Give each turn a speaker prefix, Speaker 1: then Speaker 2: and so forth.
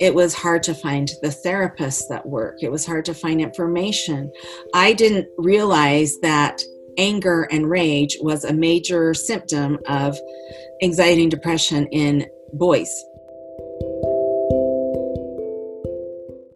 Speaker 1: it was hard to find the therapists that work. It was hard to find information. I didn't realize that anger and rage was a major symptom of anxiety and depression in boys